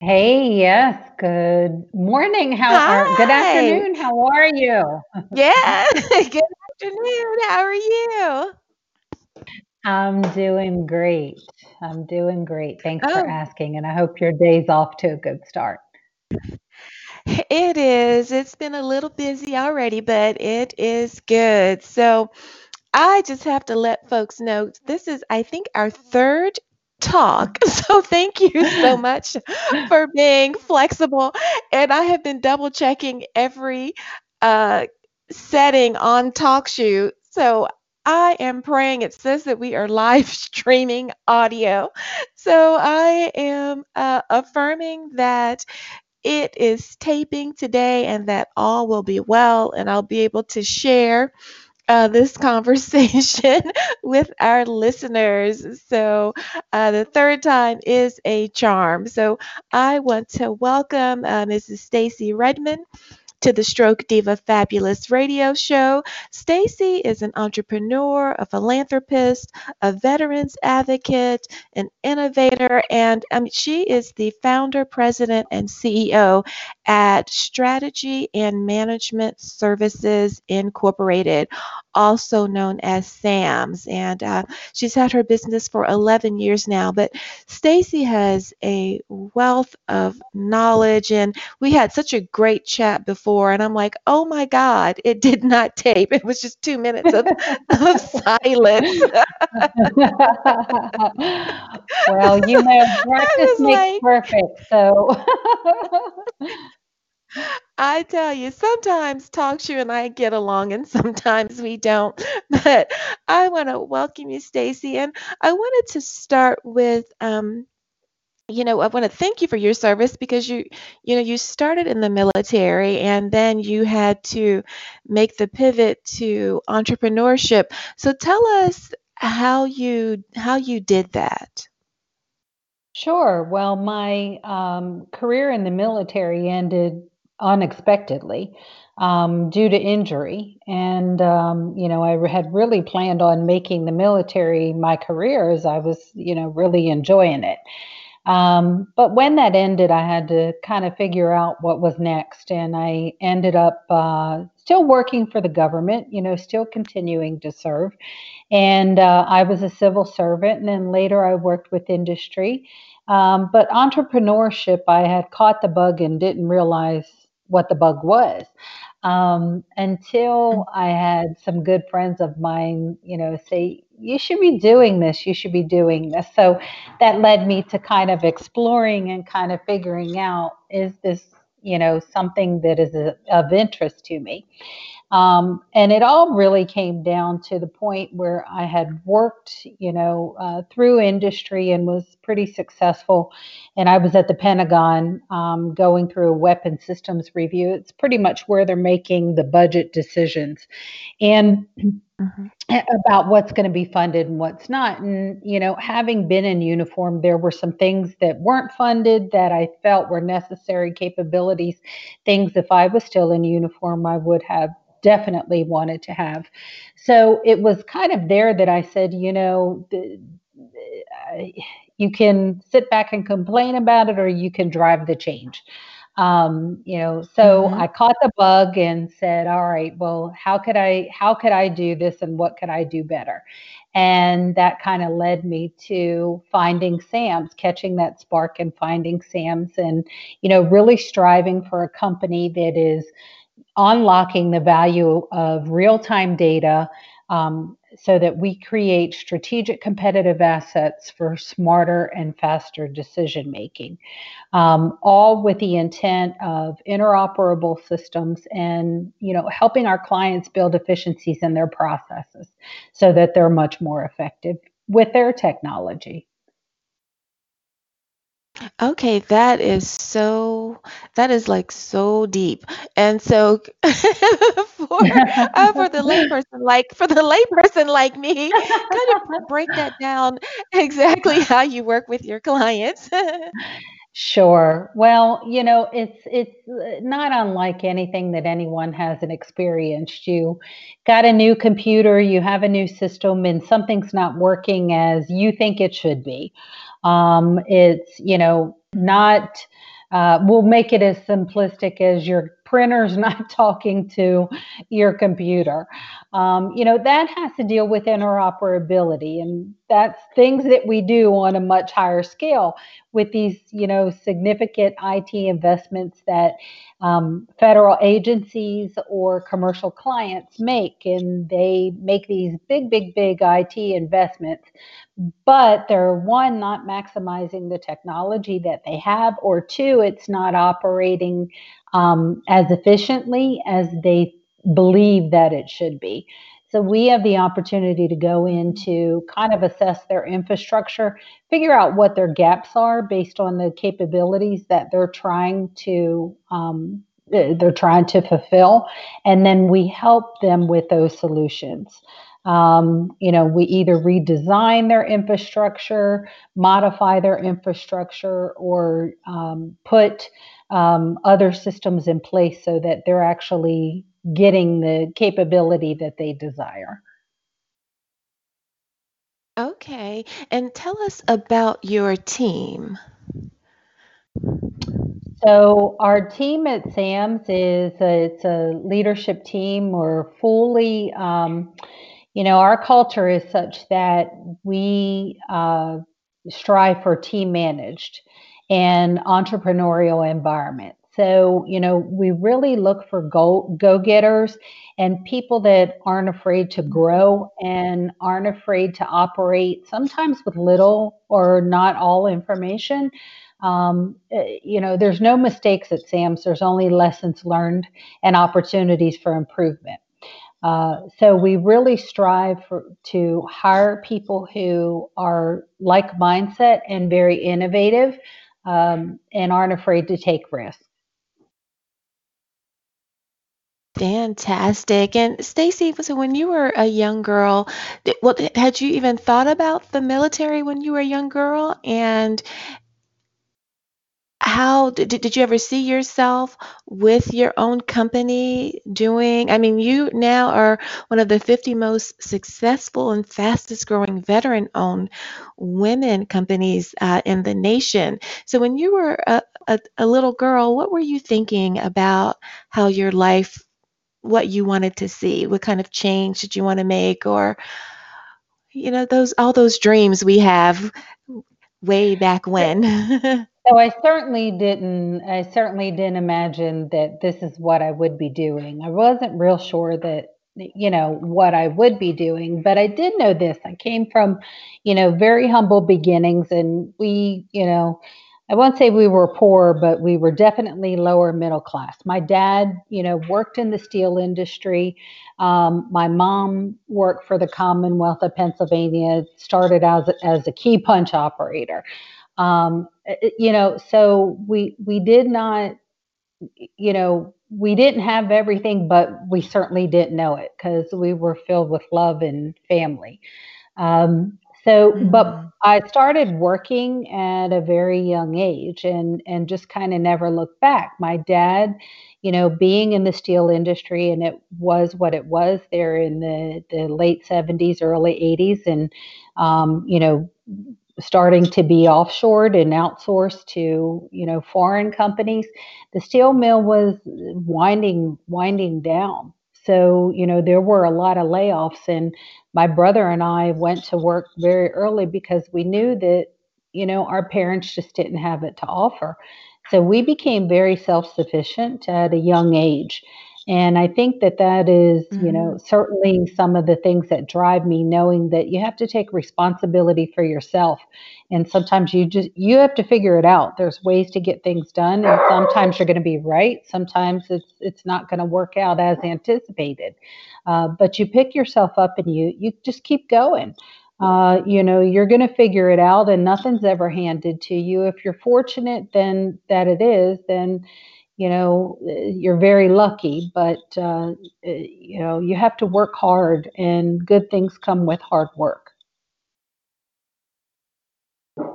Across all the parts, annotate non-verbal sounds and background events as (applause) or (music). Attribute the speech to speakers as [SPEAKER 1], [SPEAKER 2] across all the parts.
[SPEAKER 1] Hey, yes. Good morning. How are good afternoon. How are you? (laughs)
[SPEAKER 2] Yeah. (laughs) good afternoon. How are you?
[SPEAKER 1] I'm doing great. I'm doing great. Thanks oh. for asking. And I hope your day's off to a good start.
[SPEAKER 2] It is. It's been a little busy already, but it is good. So I just have to let folks know this is, I think, our third talk. (laughs) So thank you so (laughs) much for being flexible. And I have been double checking every uh, setting on TalkShoe. So I am praying. It says that we are live (laughs) streaming audio. So I am uh, affirming that it is taping today and that all will be well, and I'll be able to share. Uh, this conversation (laughs) with our listeners. So, uh, the third time is a charm. So, I want to welcome uh, Mrs. Staci Redmon to the Stroke Diva Fabulous radio show. Staci is an entrepreneur, a philanthropist, a veterans advocate, an innovator, and um, she is the founder, president, and CEO at Strategy and Management Services Incorporated, also known as SAMS. And uh, she's had her business for 11 years now. But Staci has a wealth of knowledge, and we had such a great chat before and I'm like, oh my God, it (laughs) did not tape. It was just two minutes of, (laughs) of silence.
[SPEAKER 1] well, you know, (laughs) practice makes like, perfect. So
[SPEAKER 2] I tell you, sometimes TalkShoe and I get along and sometimes we don't. (laughs) But I want to welcome you, Staci. And I wanted to start with um, you know, I want to thank you for your service because you, you know, you started in the military and then you had to make the pivot to entrepreneurship. So tell us how you how you did that.
[SPEAKER 1] Sure. Well, my um, career in the military ended unexpectedly um, due to injury, and um, you know, I had really planned on making the military my career as I was, you know, really enjoying it. Um, but when that ended, I had to kind of figure out what was next. And I ended up uh, still working for the government, you know, still continuing to serve. And uh, I was a civil servant. And then later I worked with industry. Um, but entrepreneurship, I had caught the bug and didn't realize what the bug was um, until I had some good friends of mine, you know, say, you should be doing this, you should be doing this. So that led me to kind of exploring and kind of figuring out is this, you know, something that is a, of interest to me. Um, and it all really came down to the point where I had worked, you know, uh, through industry and was pretty successful. And I was at the Pentagon um, going through a weapon systems review. It's pretty much where they're making the budget decisions and mm-hmm. about what's going to be funded and what's not. And, you know, having been in uniform, there were some things that weren't funded that I felt were necessary capabilities, things if I was still in uniform, I would have definitely wanted to have. So it was kind of there that I said, you know, the, you can sit back and complain about it or you can drive the change. Um, you know, so mm-hmm. I caught the bug and said, all right, well, how could I how could I do this and what could I do better? And that kind of led me to finding Sam's, catching that spark and finding Sam's and, you know, really striving for a company that is unlocking the value of real time data um, so that we create strategic competitive assets for smarter and faster decision making, um, all with the intent of interoperable systems and you know helping our clients build efficiencies in their processes so that they're much more effective with their technology.
[SPEAKER 2] Okay, that is so that is like so deep. And so (laughs) for uh, for the layperson like for the layperson like me, kind of (laughs) break that down exactly (laughs) how you work with your clients.
[SPEAKER 1] Sure. Well, you know, it's it's uh, not unlike anything that anyone hasn't experienced. You got a new computer, you have a new system, and something's not working as you think it should be. Um, it's, you know, not, uh, we'll make it as simplistic as your printer's (laughs) not talking to your computer. Um, you know, that has to deal with interoperability, and that's things that we do on a much higher scale with these, you know, significant IT investments that um, federal agencies or commercial clients make. And they make these big, big, big IT investments, but they're one, not maximizing the technology that they have, or two, it's not operating um, as efficiently as they believe that it should be. So we have the opportunity to go into kind of assess their infrastructure, figure out what their gaps are based on the capabilities that they're trying to um, they're trying to fulfill, and then we help them with those solutions. Um, you know, we either redesign their infrastructure, modify their infrastructure, or um, put um, other systems in place so that they're actually getting the capability that they desire.
[SPEAKER 2] Okay, and tell us about your team.
[SPEAKER 1] So our team at SAMS is a, it's a leadership team. We're fully, um, you know, our culture is such that we uh, strive for team managed and entrepreneurial environment. So, you know, we really look for go go getters and people that aren't afraid to grow and aren't afraid to operate sometimes with little or not all information. Um, eh, you know, there's no mistakes at SAMS, there's only lessons learned and opportunities for improvement. Uh, so we really strive for, to hire people who are like mindset and very innovative um, and aren't afraid to take risks.
[SPEAKER 2] Fantastic. And Staci, so when you were a young girl, well, had you even thought about the military when you were a young girl? And how did, did you ever see yourself with your own company doing? I mean, you now are one of the 50 most successful and fastest growing veteran owned women companies uh, in the nation. So, when you were a, a, a little girl, what were you thinking about how your life, what you wanted to see? What kind of change did you want to make? Or, you know, those all those dreams we have way back when. (laughs)
[SPEAKER 1] So I certainly didn't I certainly didn't imagine that this is what I would be doing. I wasn't real sure that you know what I would be doing, but I did know this. I came from, you know, very humble beginnings and we, you know, I won't say we were poor, but we were definitely lower middle class. My dad, you know, worked in the steel industry. Um, my mom worked for the Commonwealth of Pennsylvania, started as, as a key punch operator. Um, eh, eh, you know, so we we did not, you know, we didn't have everything, but we certainly didn't know it because we were filled with love and family. Um, so, but
[SPEAKER 2] Mhm.
[SPEAKER 1] I started working at a very young age and and just kind of never looked back. My dad, you know, being in the steel industry and it was what it was there in the the late 70s, early 80s and um, you know, starting to be offshored and outsourced to you know foreign companies the steel mill was winding winding down. So you know there were a lot of layoffs and my brother and i went to work very early because we knew that you know our parents just didn't have it to offer. So we became very self-sufficient at a young age and I think that that is, you know,
[SPEAKER 2] Mhm.
[SPEAKER 1] certainly some of the things that drive me knowing that you have to take responsibility for yourself. And sometimes you just you have to figure it out. There's ways to get things done and sometimes you're going to be right, sometimes it's it's not going to work out as anticipated. Uh, but you pick yourself up and you you just keep going. Uh, you know, you're going to figure it out, and nothing's ever handed to you. If you're fortunate, then that it is, then you know you're very lucky. But uh, you know, you have to work hard, and good things come with hard work.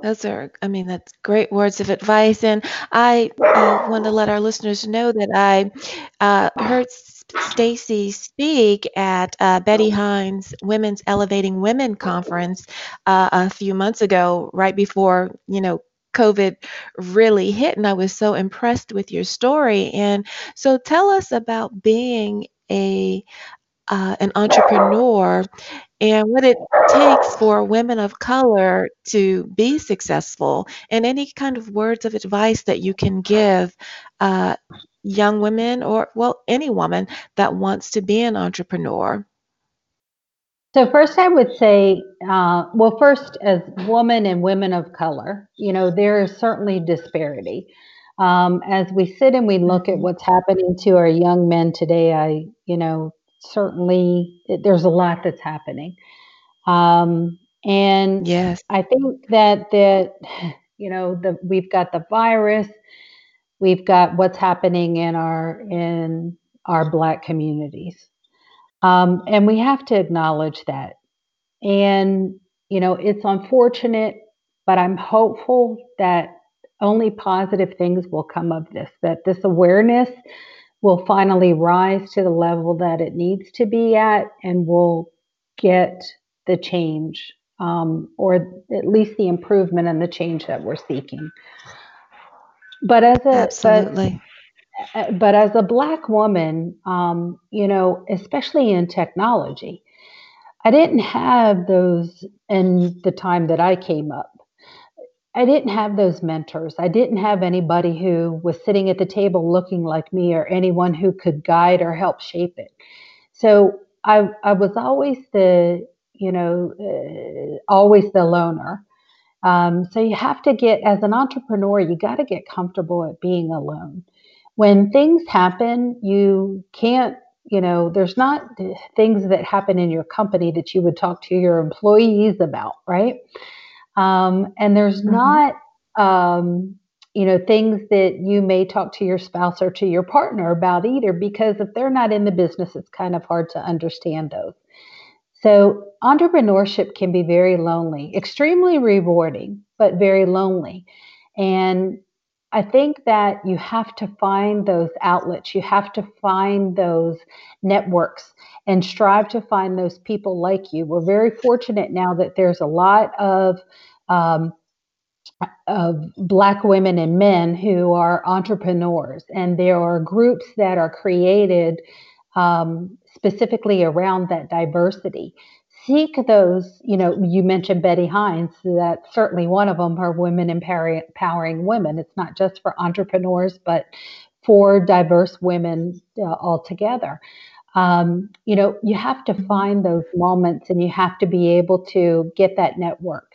[SPEAKER 2] Those are, I mean, that's great words of advice. And I uh, want to let our listeners know that I uh, heard Staci speak at uh, Betty Hines Women's Elevating Women Conference uh, a few months ago, right before, you know, COVID really hit. And I was so impressed with your story. And so tell us about being a uh, an entrepreneur and what it takes for women of color to be successful, and any kind of words of advice that you can give uh, young women or, well, any woman that wants to be an entrepreneur.
[SPEAKER 1] So first, I would say, uh, well, first, as women and women of color, you know, there is certainly disparity. Um, as we sit and we look at what's happening to our young men today, I, you know, certainly it, there's a lot that's happening. Um, and
[SPEAKER 2] yes,
[SPEAKER 1] I think that that you know the we've got the virus, we've got what's happening in our in our black communities, um, and we have to acknowledge that. And you know it's unfortunate, but I'm hopeful that only positive things will come of this. That this awareness will finally rise to the level that it needs to be at and will get the change um, or at least the improvement and the change that we're seeking. But as a
[SPEAKER 2] absolutely.
[SPEAKER 1] But, but as a black woman, um, you know, especially in technology, I didn't have those in the time that I came up. I didn't have those mentors. I didn't have anybody who was sitting at the table looking like me or anyone who could guide or help shape it. So I, I was always the, you know, uh, always the loner. Um, so you have to get, as an entrepreneur, you got to get comfortable at being alone. When things happen, you can't, you know, there's not things that happen in your company that you would talk to your employees about, right? Um, and there's mm-hmm. not, um, you know, things that you may talk to your spouse or to your partner about either, because if they're not in the business, it's kind of hard to understand those. So, entrepreneurship can be very lonely, extremely rewarding, but very lonely. And I think that you have to find those outlets, you have to find those networks and strive to find those people like you. We're very fortunate now that there's a lot of um, of black women and men who are entrepreneurs, and there are groups that are created um, specifically around that diversity. Seek those, you know, you mentioned Betty Hines, that's certainly one of them, are women empowering women. It's not just for entrepreneurs, but for diverse women uh, altogether. Um, you know, you have to find those moments and you have to be able to get that network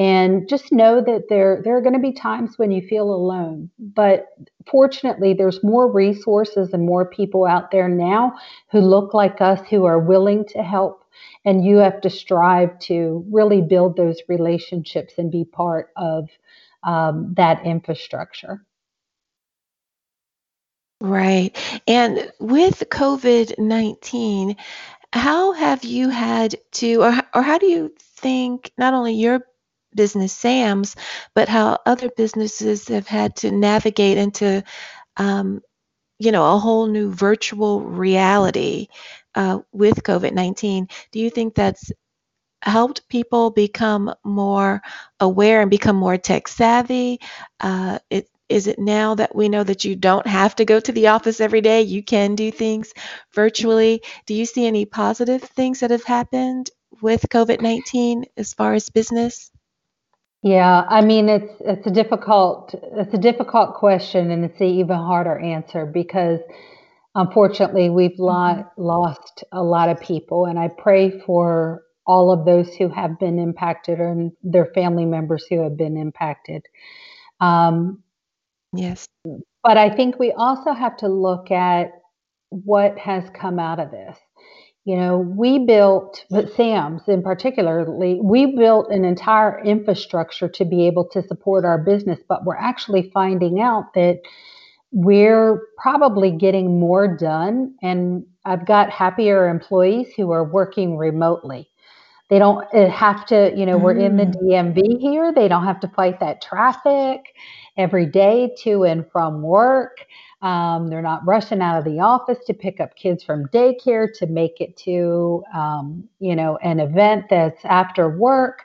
[SPEAKER 1] and just know that there there are going to be times when you feel alone but fortunately there's more resources and more people out there now who look like us who are willing to help and you have to strive to really build those relationships and be part of um, that infrastructure.
[SPEAKER 2] Right. And with covid-19 how have you had to or, or how do you think not only your business Sam's, but how other businesses have had to navigate into, um, you know, a whole new virtual reality uh, with COVID 19. Do you think that's helped people become more aware and become more tech savvy? Uh, it, is it now that we know that you don't have to go to the office every day? You can do things virtually. Do you see any positive things that have happened with COVID 19 as far as business?
[SPEAKER 1] Yeah, I mean it's it's a difficult it's a difficult question and it's an even harder answer because unfortunately we've lo- lost a lot of people and I pray for all of those who have been impacted and their family members who have been impacted. Um,
[SPEAKER 2] Yes.
[SPEAKER 1] but I think we also have to look at what has come out of this You know, we built, but Sam's in particularly, we built an entire infrastructure to be able to support our business, but we're actually finding out that we're probably getting more done. And I've got happier employees who are working remotely. They don't uh, have to, you know, we're in the
[SPEAKER 2] Mm.
[SPEAKER 1] DMV here. They don't have to fight that traffic every day to and from work. Um, they're not rushing out of the office to pick up kids from daycare to make it to, um, you know, an event that's after work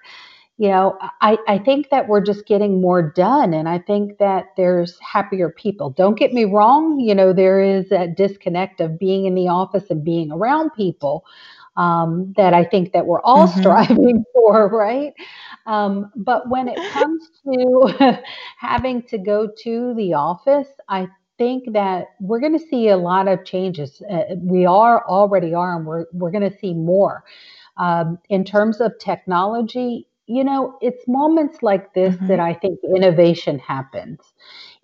[SPEAKER 1] you know, I, I think that we're just getting more done. And I think that there's happier people. Don't get me wrong, you know, there is that disconnect of being in the office and being around people um, that I think that we're all
[SPEAKER 2] Mm-hmm.
[SPEAKER 1] striving (laughs) for, right? Um, but when it comes to (laughs) having to go to the office, I think that we're going to see a lot of changes. Uh, we are already are, and we're, we're going to see more. Um, in terms of technology, you know, it's moments like this
[SPEAKER 2] Mm-hmm.
[SPEAKER 1] that I think innovation happens.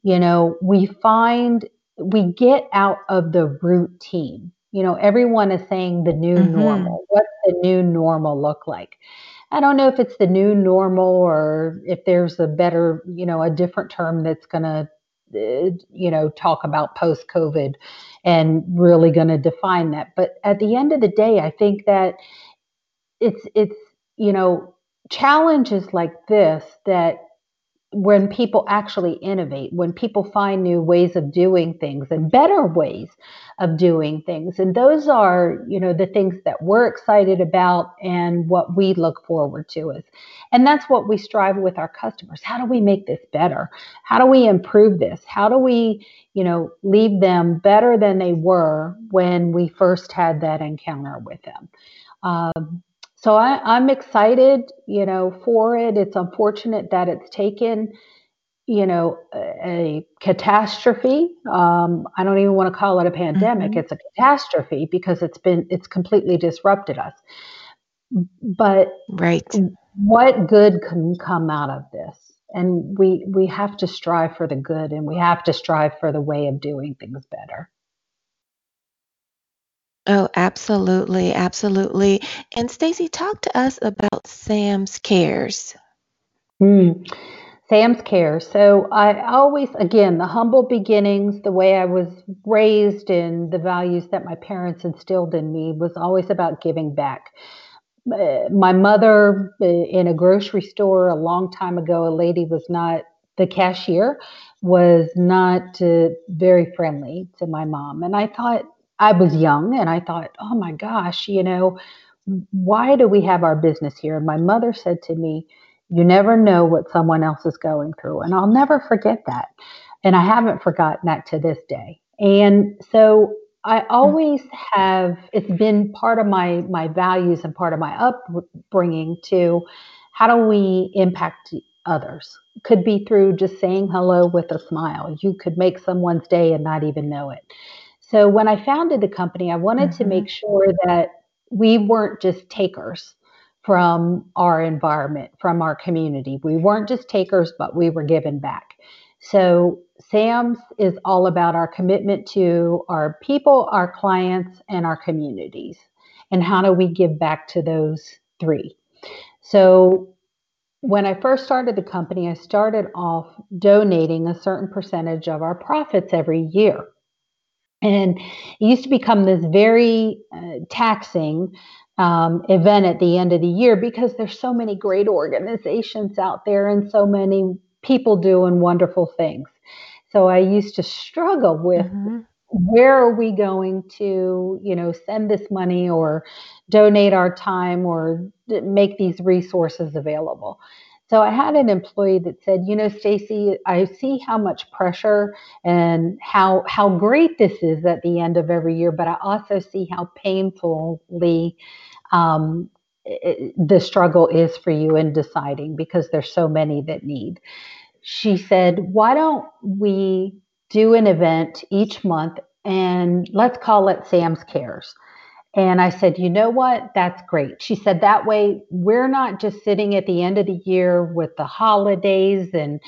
[SPEAKER 1] You know, we find we get out of the routine. You know, everyone is saying the new
[SPEAKER 2] Mm-hmm.
[SPEAKER 1] normal. What's the new normal look like? I don't know if it's the new normal or if there's a better, you know, a different term that's going to, uh, you know, talk about post COVID and really going to define that. But at the end of the day, I think that it's it's you know challenges like this that when people actually innovate when people find new ways of doing things and better ways of doing things. And those are you know the things that we're excited about and what we look forward to is and that's what we strive with our customers. How do we make this better? How do we improve this? How do we you know leave them better than they were when we first had that encounter with them? Um, so I, I'm excited, you know, for it. It's unfortunate that it's taken, you know, a, a catastrophe. Um, I don't even want to call it a pandemic.
[SPEAKER 2] Mm-hmm.
[SPEAKER 1] It's a catastrophe because it's been it's completely disrupted us. But
[SPEAKER 2] Right.
[SPEAKER 1] what good can come out of this? And we we have to strive for the good, and we have to strive for the way of doing things better.
[SPEAKER 2] Oh, absolutely, absolutely. And Staci, talk to us about Sam's Cares.
[SPEAKER 1] Mm. Sam's Care. So I always, again, the humble beginnings, the way I was raised, and the values that my parents instilled in me was always about giving back. Uh, my mother uh, in a grocery store a long time ago, a lady was not, the cashier was not uh, very friendly to my mom. And I thought, I was young and I thought, oh my gosh, you know, why do we have our business here? And my mother said to me, you never know what someone else is going through. And I'll never forget that. And I haven't forgotten that to this day. And so I always have, it's been part of my, my values and part of my upbringing to how do we impact others? Could be through just saying hello with a smile. You could make someone's day and not even know it. So when I founded the company, I wanted to
[SPEAKER 2] Mm-hmm.
[SPEAKER 1] make sure that we weren't just takers from our environment, from our community. We weren't just takers, but we were giving back. So SAMS is all about our commitment to our people, our clients, and our communities. And how do we give back to those three? So when I first started the company, I started off donating a certain percentage of our profits every year. And it used to become this very uh, taxing um, event at the end of the year because there's so many great organizations out there and so many people doing wonderful things. So I used to struggle with
[SPEAKER 2] Mm-hmm.
[SPEAKER 1] where are we going to, you know, send this money or donate our time or make these resources available. So I had an employee that said, you know, Staci, I see how much pressure and how how great this is at the end of every year, but I also see how painfully um, i- the struggle is for you in deciding because there's so many that need. She said, why don't we do an event each month and let's call it Sam's Cares. And I said, you know what? That's great. She said, that way we're not just sitting at the end of the year with the holidays and,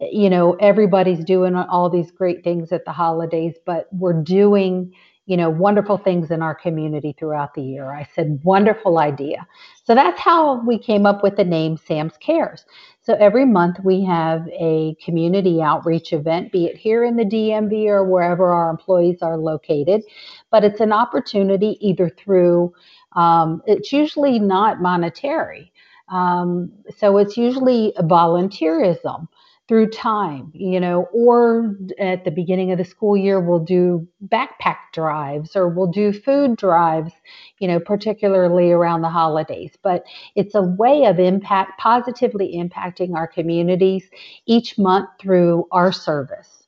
[SPEAKER 1] you know, everybody's doing all these great things at the holidays, but we're doing, you know, wonderful things in our community throughout the year. I said, wonderful idea. So that's how we came up with the name Sam's Cares. So every month we have a community outreach event, be it here in the DMV or wherever our employees are located. But it's an opportunity either through, um, it's usually not monetary. Um, so it's usually volunteerism through time, you know, or at the beginning of the school year, we'll do backpack drives or we'll do food drives, you know, particularly around the holidays. But it's a way of impact, positively impacting our communities each month through our service.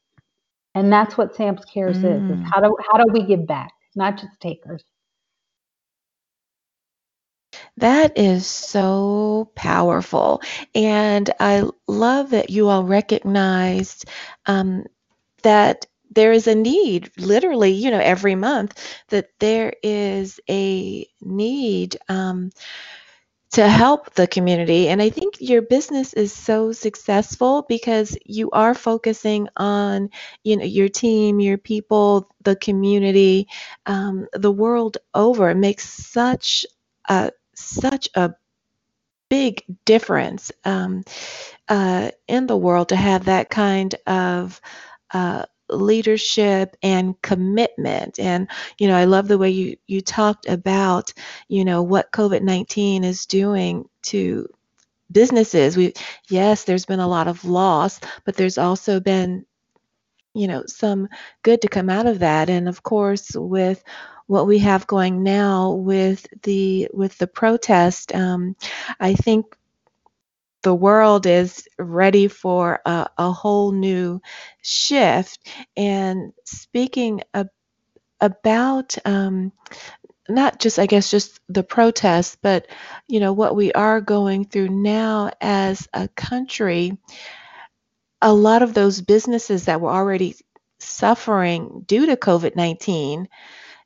[SPEAKER 1] And that's what Sam's Cares mm. is, is how do, how do we give back, not just takers.
[SPEAKER 2] That is so powerful. And I love that you all recognized um, that there is a need, literally, you know, every month, that there is a need um, to help the community. And I think your business is so successful because you are focusing on, you know, your team, your people, the community, um, the world over. It makes such a such a big difference um, uh, in the world to have that kind of uh, leadership and commitment. And you know i love the way you you talked about you know what covid-19 is doing to businesses. We yes there's been a lot of loss but there's also been you know some good to come out of that. And of course with what we have going now with the with the protest, um, I think the world is ready for a, a whole new shift. And speaking of, about um, not just I guess just the protests, but you know what we are going through now as a country. A lot of those businesses that were already suffering due to COVID 19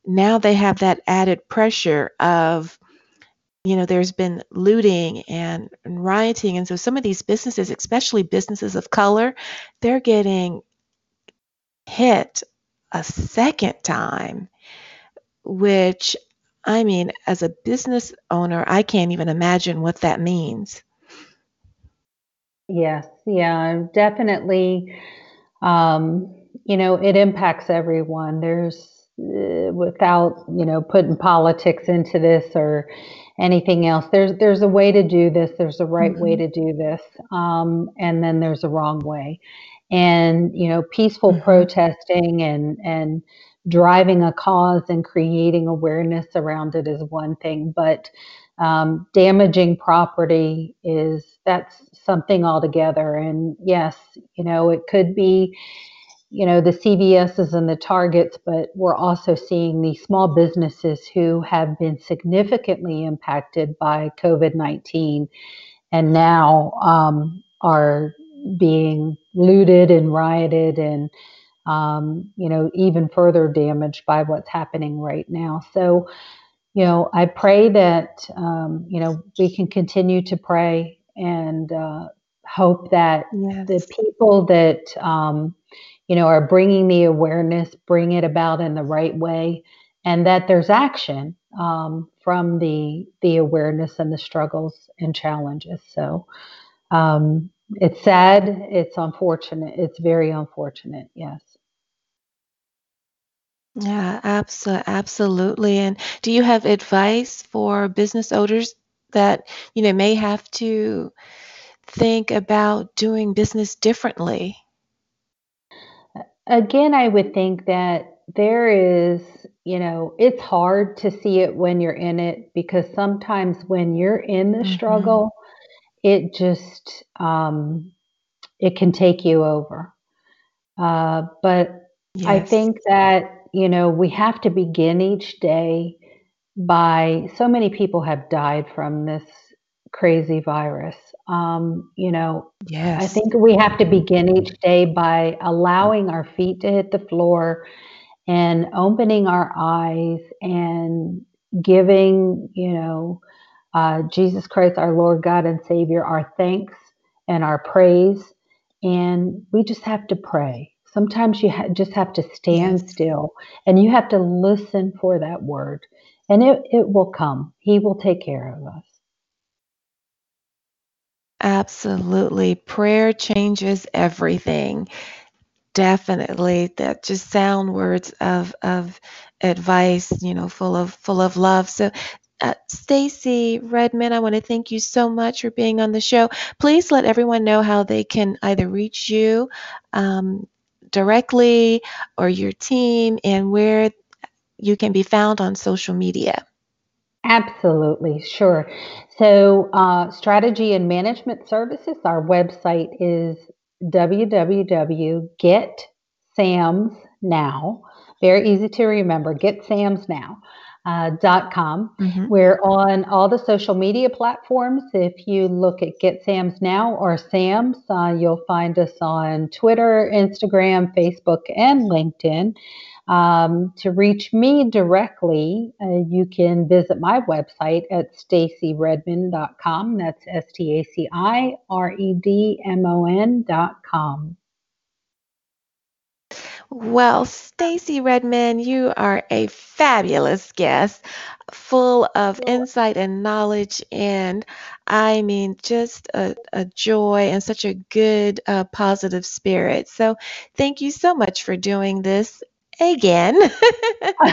[SPEAKER 2] now they have that added pressure of you know there's been looting and, and, rioting. And so some of these businesses especially businesses of color they're getting hit a second time which i mean as a business owner i can't even imagine what that means.
[SPEAKER 1] Yes. Yeah definitely um, you know it impacts everyone. There's without you know putting politics into this or anything else there's there's a way to do this there's a right mm-hmm. way to do this um, and then there's a wrong way and you know peaceful mm-hmm. protesting and and driving a cause and creating awareness around it is one thing but um, damaging property is that's something altogether and yes you know it could be you know the CVSs and the Targets, but we're also seeing these small businesses who have been significantly impacted by COVID nineteen, and now um, are being looted and rioted and um, you know even further damaged by what's happening right now. So you know I pray that um, you know we can continue to pray and uh, hope that yes. the people that um, you know, are bringing the awareness, bring it about in the right way, and that there's action um, from the the awareness and the struggles and challenges. So um, it's sad, it's unfortunate, it's very unfortunate. Yes.
[SPEAKER 2] Yeah, absolutely, absolutely. And do you have advice for business owners that you know may have to think about doing business differently?
[SPEAKER 1] Again, I would think that there is, you know, it's hard to see it when you're in it because sometimes when you're in the mm-hmm. struggle, it just um, it can take you over. Uh, but yes. I think that you know we have to begin each day by so many people have died from this crazy virus. Um, you know, yes. I think we have to begin each day by allowing our feet to hit the floor and opening our eyes and giving, you know, uh, Jesus Christ, our Lord God and Savior, our thanks and our praise. And we just have to pray. Sometimes you ha- just have to stand
[SPEAKER 2] Yes.
[SPEAKER 1] still and you have to listen for that word, and it, it will come. He will take care of us.
[SPEAKER 2] Absolutely. Prayer changes everything. Definitely. That just sound words of of advice, you know, full of full of love. So uh, Staci Redmon, I want to thank you so much for being on the show. Please let everyone know how they can either reach you um, directly or your team and where you can be found on social media.
[SPEAKER 1] Absolutely, sure. So, uh, Strategy and Management Services, our website is www.getsamsnow. Very easy to remember, getsamsnow. Uh, dot com.
[SPEAKER 2] Mhm.
[SPEAKER 1] We're on all the social media platforms. If you look at Get Sam's Now or Sam's, uh, you'll find us on Twitter, Instagram, Facebook, and LinkedIn. Um, to reach me directly, uh, you can visit my website at staciredmon.com. That's S T A C I R E D M O N.com.
[SPEAKER 2] Well, Staci Redmon, you are a fabulous guest, full of insight and knowledge, and I mean, just a, a joy and such a good, uh, positive spirit. So, thank you so much for doing this again. (laughs)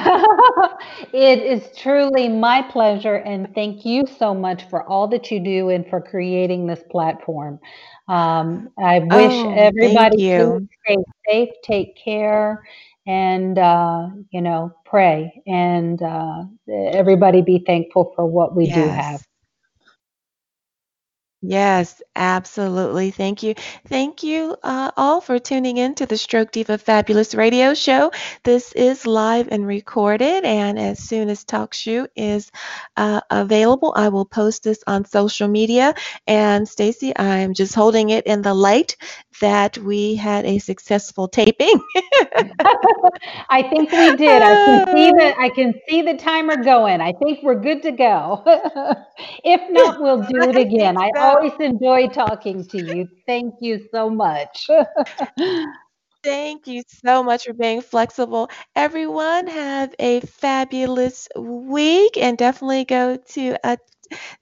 [SPEAKER 1] it is truly my pleasure, and thank you so much for all that you do and for creating this platform. Um, I wish
[SPEAKER 2] Oh,
[SPEAKER 1] everybody to stay safe, take care, and uh, you know, pray, and uh, everybody be thankful for what we do have.
[SPEAKER 2] Yes. Absolutely. Thank you. Thank you uh, all for tuning in to the Stroke Diva Fabulous Radio Show. This is live and recorded, and as soon as TalkShoe is uh, available, I will post this on social media. And Staci, I'm just holding it in the light that we had a successful taping. (laughs)
[SPEAKER 1] I think we did. I can see the I can see the timer going. I think we're good to go. (laughs) if not, we'll do it (laughs) again. I. always enjoy talking to you. Thank you so much. (laughs)
[SPEAKER 2] Thank you so much for being flexible. Everyone, have a fabulous week and definitely go to uh,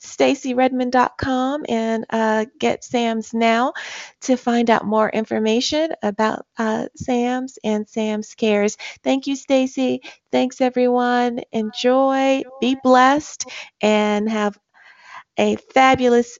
[SPEAKER 2] staciredmon.com and uh, get Sam's now to find out more information about uh, Sam's and Sam's Cares. Thank you, Staci. Thanks, everyone. Enjoy, be blessed, and have a fabulous